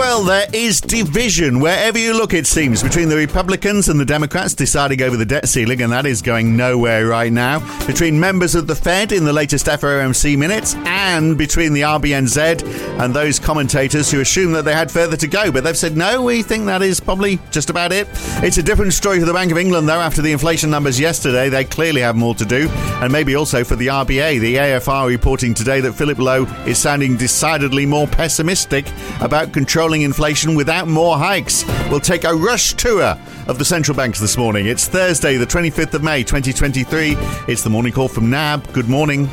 Well, there is division wherever you look, it seems, between the Republicans and the Democrats deciding over the debt ceiling, and that is going nowhere right now. Between members of the Fed in the latest FOMC minutes, and between the RBNZ and those commentators who assume that they had further to go, but they've said, no, we think that is probably just about it. It's a different story for the Bank of England, though, after the inflation numbers yesterday. They clearly have more to do, and maybe also for the RBA. The AFR reporting today that Philip Lowe is sounding decidedly more pessimistic about controlling inflation without more hikes. We'll take a rush tour of the central banks this morning. It's Thursday, the 25th of May, 2023. It's the morning call from NAB. Good morning.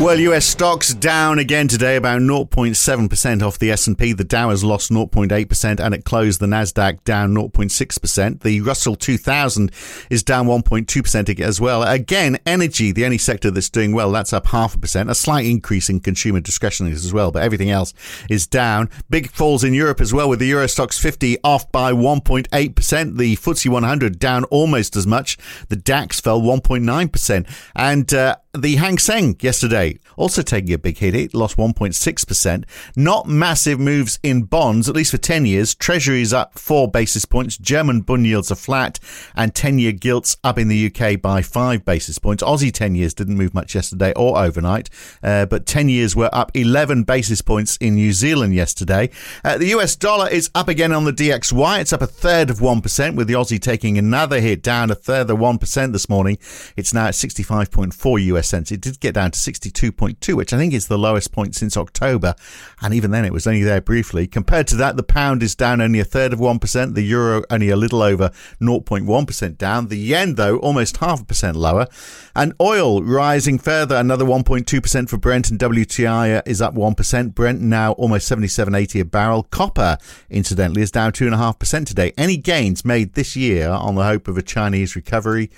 Well, US stocks down again today, about 0.7% off the S&P. The Dow has lost 0.8% and it closed the Nasdaq down 0.6%. The Russell 2000 is down 1.2% as well. Again, energy, the only sector that's doing well, that's up half a percent. A slight increase in consumer discretionary as well, but everything else is down. Big falls in Europe as well with the Euro Stoxx 50 off by 1.8%. The FTSE 100 down almost as much. The DAX fell 1.9%. And uh, the Hang Seng yesterday also taking a big hit. It lost 1.6%. Not massive moves in bonds, at least for 10 years. Treasuries up four basis points. German bund yields are flat and 10 year gilts up in the UK by five basis points. Aussie 10 years didn't move much yesterday or overnight, uh, but 10 years were up 11 basis points in New Zealand yesterday. Uh, the US dollar is up again on the DXY. It's up a third of 1%, with the Aussie taking another hit down a third of 1% this morning. It's now at 65.4 US cents. It did get down to 62.2, which I think is the lowest point since October. And even then, it was only there briefly. Compared to that, the pound is down only a third of 1%. The euro only a little over 0.1% down. The yen, though, almost half a percent lower. And oil rising further, another 1.2% for Brent and WTI is up 1%. Brent now almost 77.80 a barrel. Copper, incidentally, is down 2.5% today. Any gains made this year on the hope of a Chinese recovery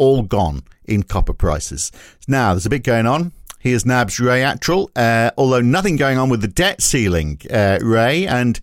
all gone in copper prices. Now, there's a bit going on. Here's NAB's Ray Attrill, uh, although nothing going on with the debt ceiling, uh, Ray, and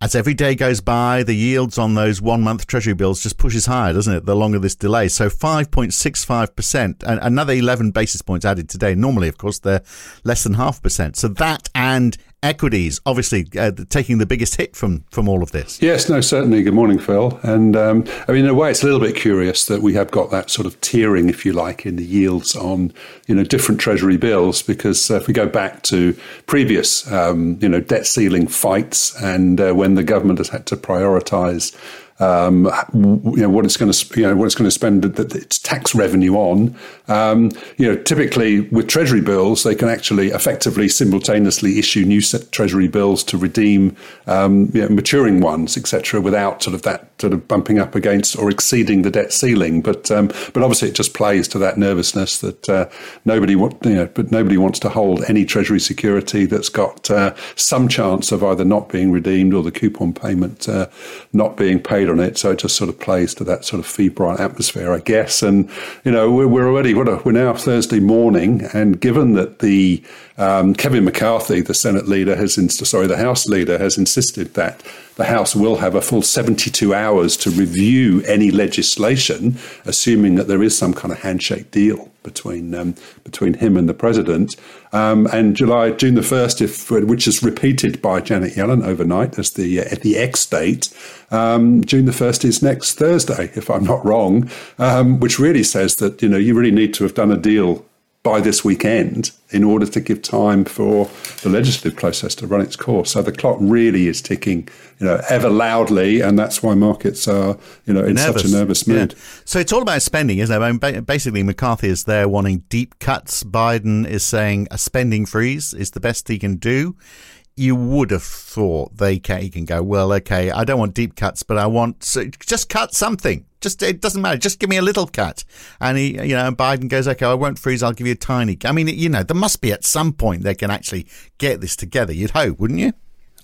as every day goes by, the yields on those one month treasury bills just pushes higher, doesn't it? The longer this delay. So 5.65%, and another 11 basis points added today. Normally, of course, they're less than half percent. So that and equities, obviously uh, taking the biggest hit from from all of this. Yes, no, certainly. Good morning, Phil. And um, I mean, in a way, it's a little bit curious that we have got that sort of tiering, if you like, in the yields on you know different Treasury bills. Because uh, if we go back to previous um, you know debt ceiling fights and uh, when the government has had to prioritise um, you know what it's going to you know what it's going to spend its tax revenue on. Um, you know, typically with Treasury bills, they can actually effectively simultaneously issue new Treasury bills to redeem um, you know, maturing ones, etc., without sort of that sort of bumping up against or exceeding the debt ceiling. But um, but obviously, it just plays to that nervousness that uh, nobody want, you know, but nobody wants to hold any Treasury security that's got uh, some chance of either not being redeemed or the coupon payment uh, not being paid on it. So it just sort of plays to that sort of febrile atmosphere, I guess. And you know, we're, we're already what are, we're now Thursday morning, and given that the um, Kevin McCarthy, the Senate leader, has inst- sorry, the House leader has insisted that the House will have a full 72 hours to review any legislation, assuming that there is some kind of handshake deal between um, between him and the president. Um, and July, June the first, if which is repeated by Janet Yellen overnight as the uh, the X date. Um, June the first is next Thursday, if I'm not wrong, um, which really says that you know you really need to have done a deal by this weekend in order to give time for the legislative process to run its course. So the clock really is ticking, you know, ever loudly, and that's why markets are, you know, in nervous. such a nervous mood. Yeah. So it's all about spending, isn't it? I mean, basically, McCarthy is there wanting deep cuts. Biden is saying a spending freeze is the best he can do you would have thought they can, he can go, well, okay, I don't want deep cuts, but I want so just cut something. Just it doesn't matter. Just give me a little cut. And he, you know, Biden goes, okay, I won't freeze. I'll give you a tiny. I mean, you know, there must be at some point they can actually get this together. You'd hope, wouldn't you?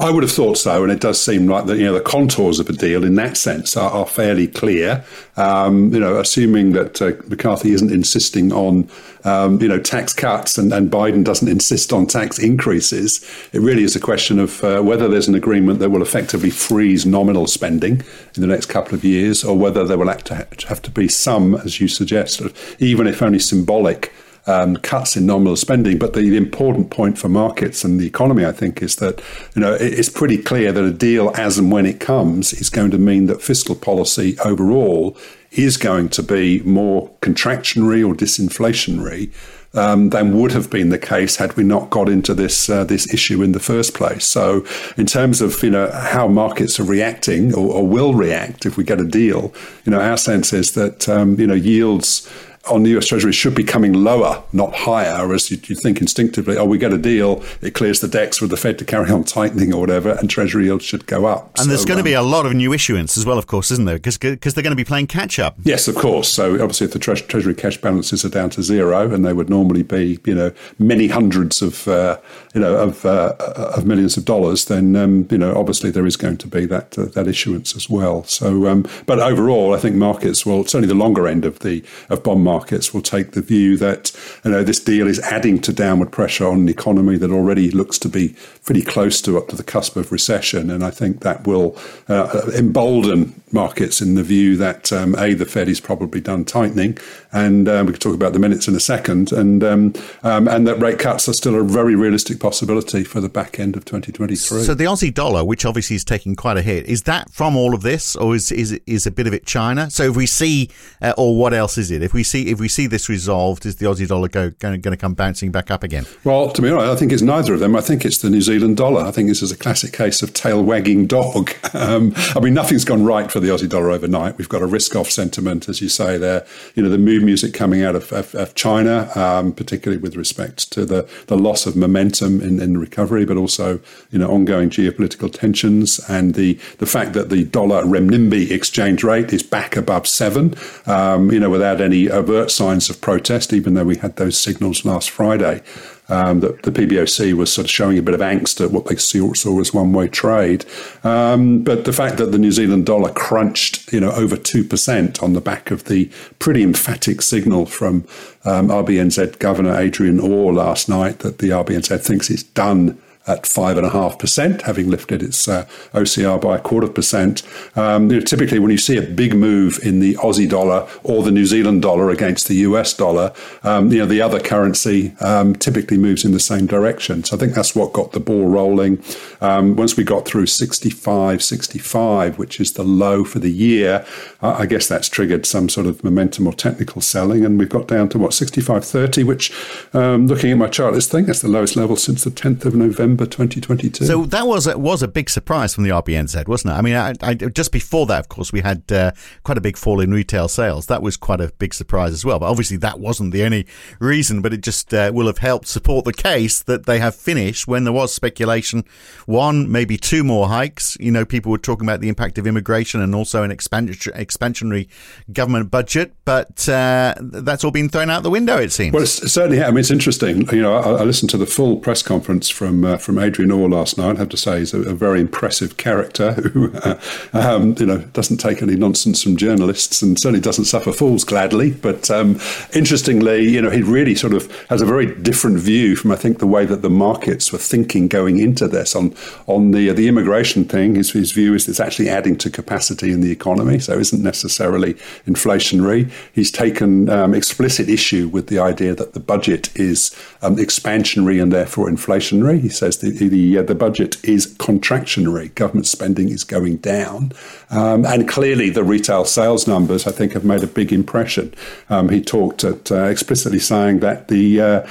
I would have thought so, and it does seem like that. You know, the contours of a deal in that sense are, are fairly clear. Um, you know, assuming that uh, McCarthy isn't insisting on um, you know tax cuts and, and, Biden doesn't insist on tax increases, it really is a question of uh, whether there's an agreement that will effectively freeze nominal spending in the next couple of years, or whether there will have to have to be some, as you suggest, even if only symbolic um, cuts in nominal spending. But the, the, important point for markets and the economy, I think, is that you know it's pretty clear that a deal, as and when it comes, is going to mean that fiscal policy overall is going to be more contractionary or disinflationary um, than would have been the case had we not got into this uh, this issue in the first place. So, in terms of you know how markets are reacting or, or will react if we get a deal, you know our sense is that um, you know yields on the US Treasury should be coming lower, not higher, as you, you, think instinctively, oh, we get a deal, it clears the decks for the Fed to carry on tightening or whatever, and Treasury yields should go up. And so, there's going um, to be a lot of new issuance as well, of course, isn't there? Because they're going to be playing catch up. Yes, of course. So obviously, if the tre- Treasury cash balances are down to zero, and they would normally be, you know, many hundreds of, uh, you know, of, uh, of millions of dollars, then, um, you know, obviously there is going to be that uh, that issuance as well. So, um, but overall, I think markets will certainly the longer end of the of bond markets will take the view that you know this deal is adding to downward pressure on an economy that already looks to be pretty close to up to the cusp of recession, and I think that will uh, embolden markets in the view that um, a the Fed is probably done tightening, and um, we can talk about the minutes in a second, and um, um, and that rate cuts are still a very realistic possibility for the back end of 2023. So the Aussie dollar, which obviously is taking quite a hit, is that from all of this, or is is is a bit of it China? So if we see, uh, or what else is it? If we see if we see this resolved, is the Aussie dollar go, going, going to come bouncing back up again? Well, to be honest, I think it's neither of them. I think it's the New Zealand dollar. I think this is a classic case of tail wagging dog. Um, I mean, nothing's gone right for the Aussie dollar overnight. We've got a risk off sentiment, as you say there. You know, the mood music coming out of, of, of China, um, particularly with respect to the, the loss of momentum in, in recovery, but also, you know, ongoing geopolitical tensions and the, the fact that the dollar renminbi exchange rate is back above seven, um, you know, without any overt signs of protest, even though we had those signals last Friday um, that the PBOC was sort of showing a bit of angst at what they saw, saw as one way trade. Um, but the fact that the New Zealand dollar crunched, you know, over 2% on the back of the pretty emphatic signal from um, RBNZ Governor Adrian Orr last night that the RBNZ thinks it's done at 5.5%, having lifted its uh, OCR by a quarter percent. Um, you know, typically, when you see a big move in the Aussie dollar or the New Zealand dollar against the US dollar, um, you know, the other currency um, typically moves in the same direction. So I think that's what got the ball rolling. Um, once we got through 65, 65, which is the low for the year, I guess that's triggered some sort of momentum or technical selling. And we've got down to what, 65.30, which um, looking at my chart, this thing, that's the lowest level since the 10th of November. November 2022. So that was a, was a big surprise from the RBNZ, wasn't it? I mean, I, I, just before that, of course, we had uh, quite a big fall in retail sales. That was quite a big surprise as well. But obviously, that wasn't the only reason. But it just uh, will have helped support the case that they have finished when there was speculation. One, maybe two more hikes. You know, people were talking about the impact of immigration and also an expansionary government budget. But uh, that's all been thrown out the window, it seems. Well, it's, certainly, I mean, it's interesting. You know, I, I listened to the full press conference from uh, from Adrian Orr last night. I have to say, he's a, a very impressive character who, uh, um, you know, doesn't take any nonsense from journalists and certainly doesn't suffer fools gladly. But um, interestingly, you know, he really sort of has a very different view from I think the way that the markets were thinking going into this on on the uh, the immigration thing. His, his view is it's actually adding to capacity in the economy, so isn't necessarily inflationary. He's taken um, explicit issue with the idea that the budget is um, expansionary and therefore inflationary. He says the the, uh, the budget is contractionary. Government spending is going down, um, and clearly the retail sales numbers I think have made a big impression. Um, he talked at uh, explicitly saying that the uh,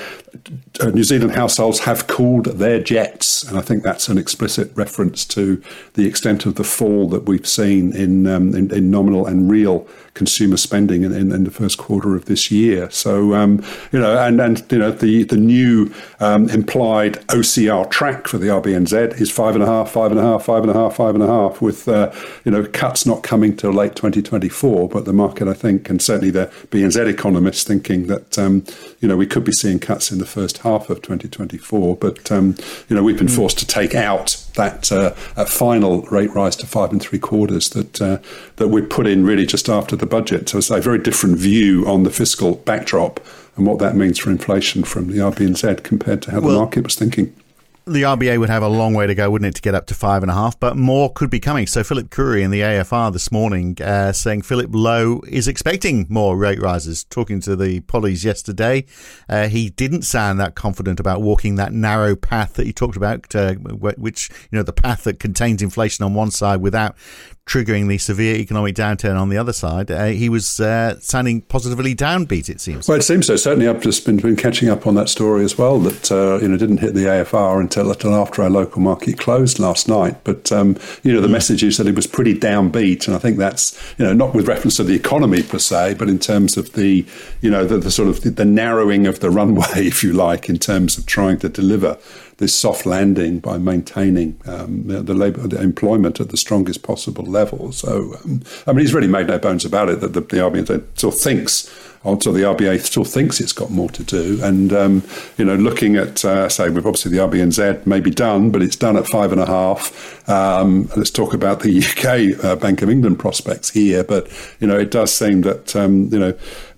uh, New Zealand households have cooled their jets, and I think that's an explicit reference to the extent of the fall that we've seen in um, in, in, nominal and real consumer spending in, in, in the first quarter of this year. So um, you know, and and you know, the the new um, implied OCR track for the RBNZ is five and a half, five and a half, five and a half, five and a half, with uh, you know cuts not coming till late 2024. But the market, I think, and certainly the BNZ economists thinking that um, you know we could be seeing cuts in the first half of 2024. But um, you know we've been hmm. forced to take out that uh, final rate rise to five and three quarters that uh, that we put in really just after the budget. So it's a very different view on the fiscal backdrop and what that means for inflation from the RBNZ compared to how well, the market was thinking. the RBA would have a long way to go, wouldn't it, to get up to five and a half? But more could be coming. So Philip Coorey in the AFR this morning uh, saying Philip Lowe is expecting more rate rises. Talking to the pollies yesterday, uh, he didn't sound that confident about walking that narrow path that he talked about, uh, which you know the path that contains inflation on one side without triggering the severe economic downturn on the other side. Uh, he was uh, sounding positively downbeat. It seems. Well, it seems so. Certainly, I've just been, been catching up on that story as well. That uh, you know didn't hit the AFR until, until after our local market closed last night. But um, you know the mm. message is that it was pretty downbeat, and I think that's you know not with reference to the economy per se, but in terms of the you know the, the sort of the, the narrowing of the runway, if you like, in terms of trying to deliver this soft landing by maintaining um, the labour the employment at the strongest possible level. So, um, I mean, he's really made no bones about it that the, the RBA still thinks also the RBA still thinks it's got more to do. And, um, you know, looking at, uh, say, we've obviously the RBNZ may be done, but it's done at five and a half. Um, let's talk about the UK uh, Bank of England prospects here. But, you know, it does seem that, um, you know,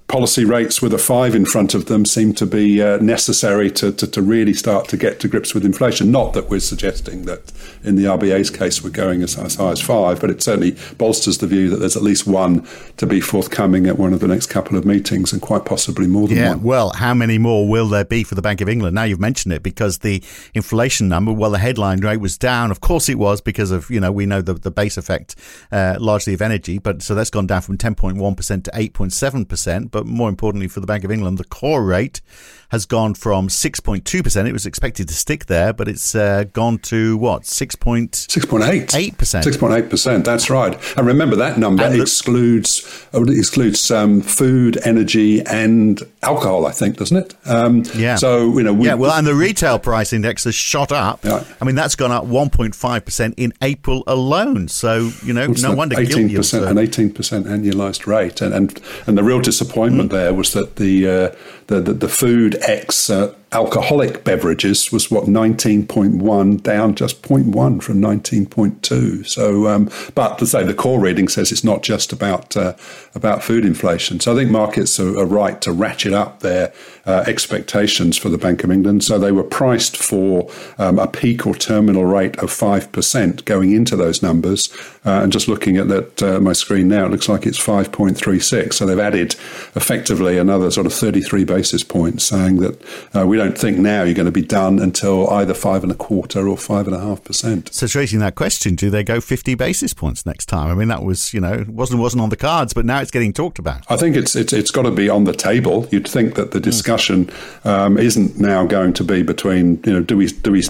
policy rates with a five in front of them seem to be uh, necessary to, to, to, really start to get to grips with inflation. Not that we're suggesting that in the RBA's case we're going as, as high as five, but it certainly bolsters the view that there's at least one to be forthcoming at one of the next couple of meetings and quite possibly more than yeah, one. Well, how many more will there be for the Bank of England? Now you've mentioned it because the inflation number, well, the headline rate was down. Of course it was because of, you know, we know the, the base effect uh, largely of energy, but so that's gone down from 10.1% to 8.7%. But but more importantly for the Bank of England, the core rate has gone from 6.2%. It was expected to stick there, but it's uh, gone to what? 6.8%. 6.8. 6.8%. That's right. And remember that number and excludes uh, excludes um, food, energy, and alcohol, I think, doesn't it? Um, yeah. So, you know, we, Yeah, well, and the retail price index has shot up. Yeah. I mean, that's gone up 1.5% in April alone. So, you know, no wonder 18%, an 18% annualized rate. And, and, and the real disappointment mm. there was that the, uh, the, the, the food X uh, alcoholic beverages was what 19.1 down just 0.1 from 19.2 so um, but to say the core reading says it's not just about uh, about food inflation. So I think markets are, are right to ratchet up their uh, expectations for the Bank of England. So they were priced for um, a peak or terminal rate of 5% going into those numbers. Uh, and just looking at that uh, my screen now it looks like it's 5.36 so they've added effectively another sort of 33 basis points saying that uh, we don't think now you're going to be done until either five and a quarter or five and a half percent. So, raising that question, do they go 50 basis points next time? I mean, that was, you know, wasn't wasn't on the cards, but now it's getting talked about. I think it's it's, it's got to be on the table. You'd think that the discussion um, isn't now going to be between, you know, do we do we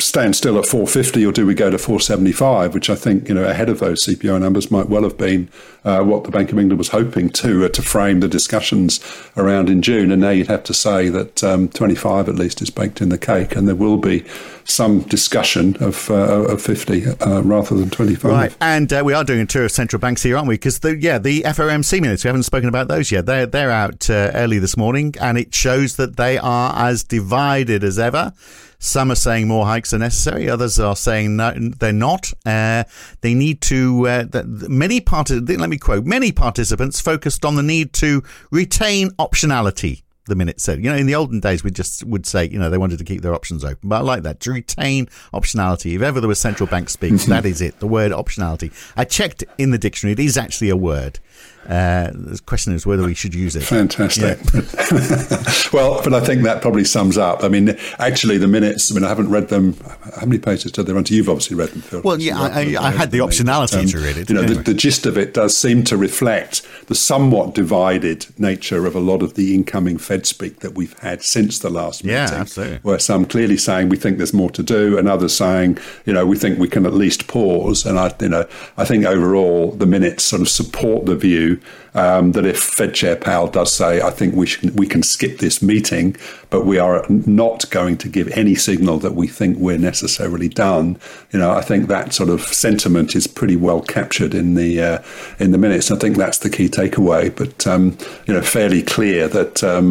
stand still at 450 or do we go to 475, which I think, you know, ahead of those CPI numbers might well have been uh, what the Bank of England was hoping to uh, to frame the discussions around in June. And now you'd have to say that um, 25 at least is baked in the cake and there will be some discussion of, uh, of 50 uh, rather than 25. Right. And uh, we are doing a tour of central banks here, aren't we? Because, the, yeah, the FOMC minutes, we haven't spoken about those yet. They're, they're out uh, early this morning and it shows that they are as divided as ever. Some are saying more hikes are necessary. Others are saying no, they're not. Uh, they need to. Uh, many parti- Let me quote. Many participants focused on the need to retain optionality the minute said. You know, in the olden days, we just would say, you know, they wanted to keep their options open. But I like that to retain optionality. If ever there was central bank speak, that is it. The word optionality. I checked in the dictionary; it is actually a word. Uh, the question is whether we should use it. Fantastic. Yeah. well, but I think that probably sums up. I mean, actually, the minutes. I mean, I haven't read them. How many pages did they run to? You've obviously read them, Phil. Well, yeah, I, I, I had the optionality um, to read it. You know, anyway. the, the, gist of it does seem to reflect the somewhat divided nature of a lot of the incoming Fed speak that we've had since the last meeting. Yeah, absolutely. Where some clearly saying we think there's more to do, and others saying, you know, we think we can at least pause. And I, you know, I think overall the minutes sort of support the view you um, that if Fed Chair Powell does say, I think we, should, we can skip this meeting, but we are not going to give any signal that we think we're necessarily done, you know, I think that sort of sentiment is pretty well captured in the uh, in the minutes. I think that's the key takeaway. But um, you know, fairly clear that um,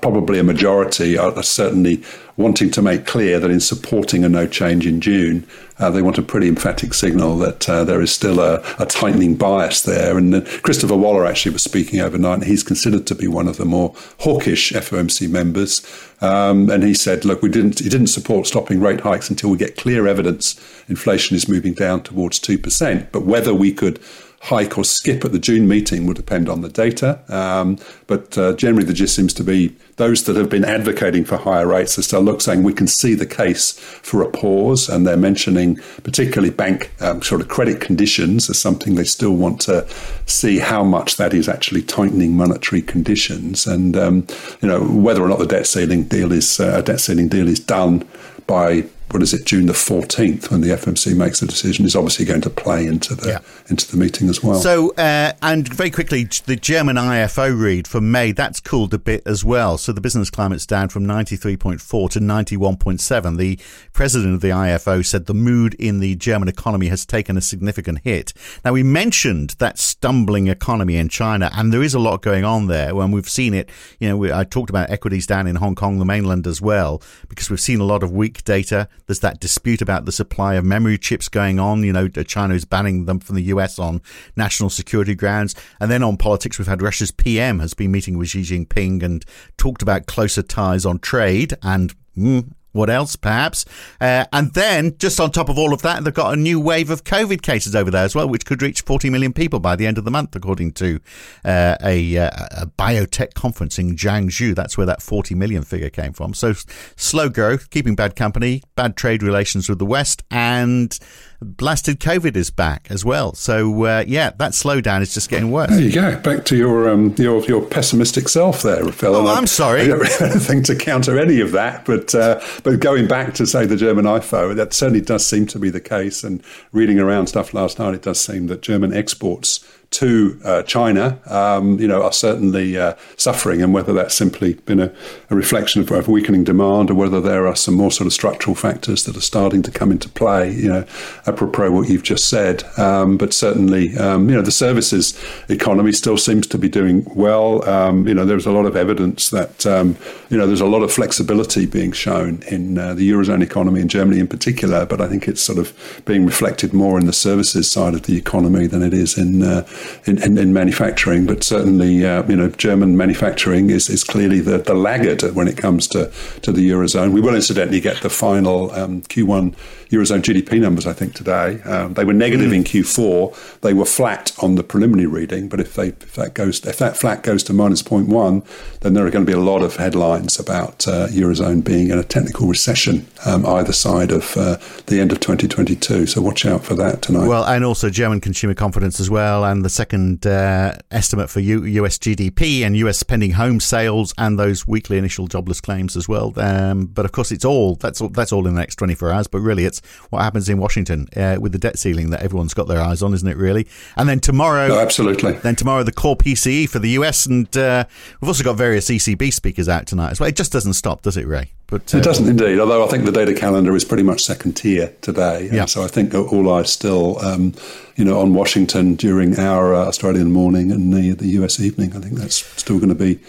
probably a majority are certainly wanting to make clear that in supporting a no change in June, uh, they want a pretty emphatic signal that uh, there is still a, a, tightening bias there. And uh, Christopher Waller actually was speaking overnight, and he's considered to be one of the more hawkish FOMC members. Um, and he said, "Look, we didn't. He didn't support stopping rate hikes until we get clear evidence inflation is moving down towards two percent. But whether we could." Hike or skip at the June meeting will depend on the data. Um, but uh, generally, the gist seems to be those that have been advocating for higher rates are still look saying we can see the case for a pause, and they're mentioning particularly bank um, sort of credit conditions as something they still want to see how much that is actually tightening monetary conditions, and um, you know whether or not the debt ceiling deal is uh, debt ceiling deal is done by what is it, June the 14th, when the FMC makes the decision, is obviously going to play into the yeah. into the meeting as well. So, uh, and very quickly, the German IFO read for May, that's cooled a bit as well. So the business climate's down from 93.4 to 91.7. The president of the IFO said the mood in the German economy has taken a significant hit. Now, we mentioned that stumbling economy in China, and there is a lot going on there. When we've seen it, you know, we, I talked about equities down in Hong Kong, the mainland as well, because we've seen a lot of weak data. There's that dispute about the supply of memory chips going on. You know, China is banning them from the US on national security grounds. And then on politics, we've had Russia's PM has been meeting with Xi Jinping and talked about closer ties on trade and mm, what else, perhaps? Uh, and then, just on top of all of that, they've got a new wave of COVID cases over there as well, which could reach 40 million people by the end of the month, according to uh, a, uh, a, biotech conference in Jiangsu. That's where that 40 million figure came from. So, slow growth, keeping bad company, bad trade relations with the West, and blasted COVID is back as well. So uh, yeah, that slowdown is just getting worse. There you go. Back to your um, your your pessimistic self there, Phil. Oh, I'm sorry. I don't really have anything to counter any of that, but uh, but going back to say the German IFO, that certainly does seem to be the case. And reading around stuff last night, it does seem that German exports to uh, China, um, you know, are certainly uh, suffering, and whether that's simply been a, a reflection of, of, weakening demand, or whether there are some more sort of structural factors that are starting to come into play, you know, apropos what you've just said. Um, but certainly, um, you know, the services economy still seems to be doing well. Um, you know, there's a lot of evidence that um, you know there's a lot of flexibility being shown in uh, the eurozone economy in Germany in particular, but I think it's sort of being reflected more in the services side of the economy than it is in uh, in, in, in manufacturing, but certainly uh, you know German manufacturing is, is clearly the, the laggard when it comes to, to the eurozone. We will incidentally get the final um, Q1 eurozone GDP numbers I think today. Um, they were negative mm. in Q4. They were flat on the preliminary reading, but if they if that goes if that flat goes to minus 0.1, then there are going to be a lot of headlines about uh, eurozone being in a technical recession um, either side of uh, the end of 2022. So watch out for that tonight. Well, and also German consumer confidence as well, and the second uh, estimate for U- US GDP and US pending home sales and those weekly initial jobless claims as well. Um, but of course, it's all that's all, that's all in the next 24 hours. But really, it's what happens in Washington uh, with the debt ceiling that everyone's got their eyes on, isn't it? Really. And then tomorrow, absolutely. Then tomorrow, the core PCE for the US, and uh, we've also got various ECB speakers out tonight as well. It just doesn't stop, does it, Ray? But, uh, it doesn't indeed. Although I think the data calendar is pretty much second tier today. Yeah. So I think all eyes still, um, you know, on Washington during our uh, Australian morning and the, the US evening. I think that's still going to be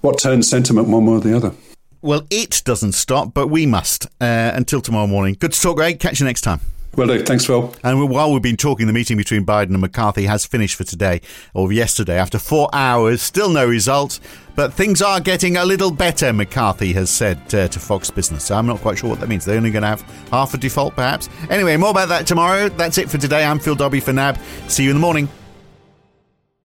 what turns sentiment one way or the other. Well, it doesn't stop, but we must. Uh, until tomorrow morning. Good to talk, Ray. Catch you next time. Well. Thanks, Phil. And while we've been talking, the meeting between Biden and McCarthy has finished for today or yesterday after four hours. Still no result, but things are getting a little better, McCarthy has said uh, to Fox Business. So I'm not quite sure what that means. They're only going to have half a default, perhaps. Anyway, more about that tomorrow. That's it for today. I'm Phil Dobby for NAB. See you in the morning.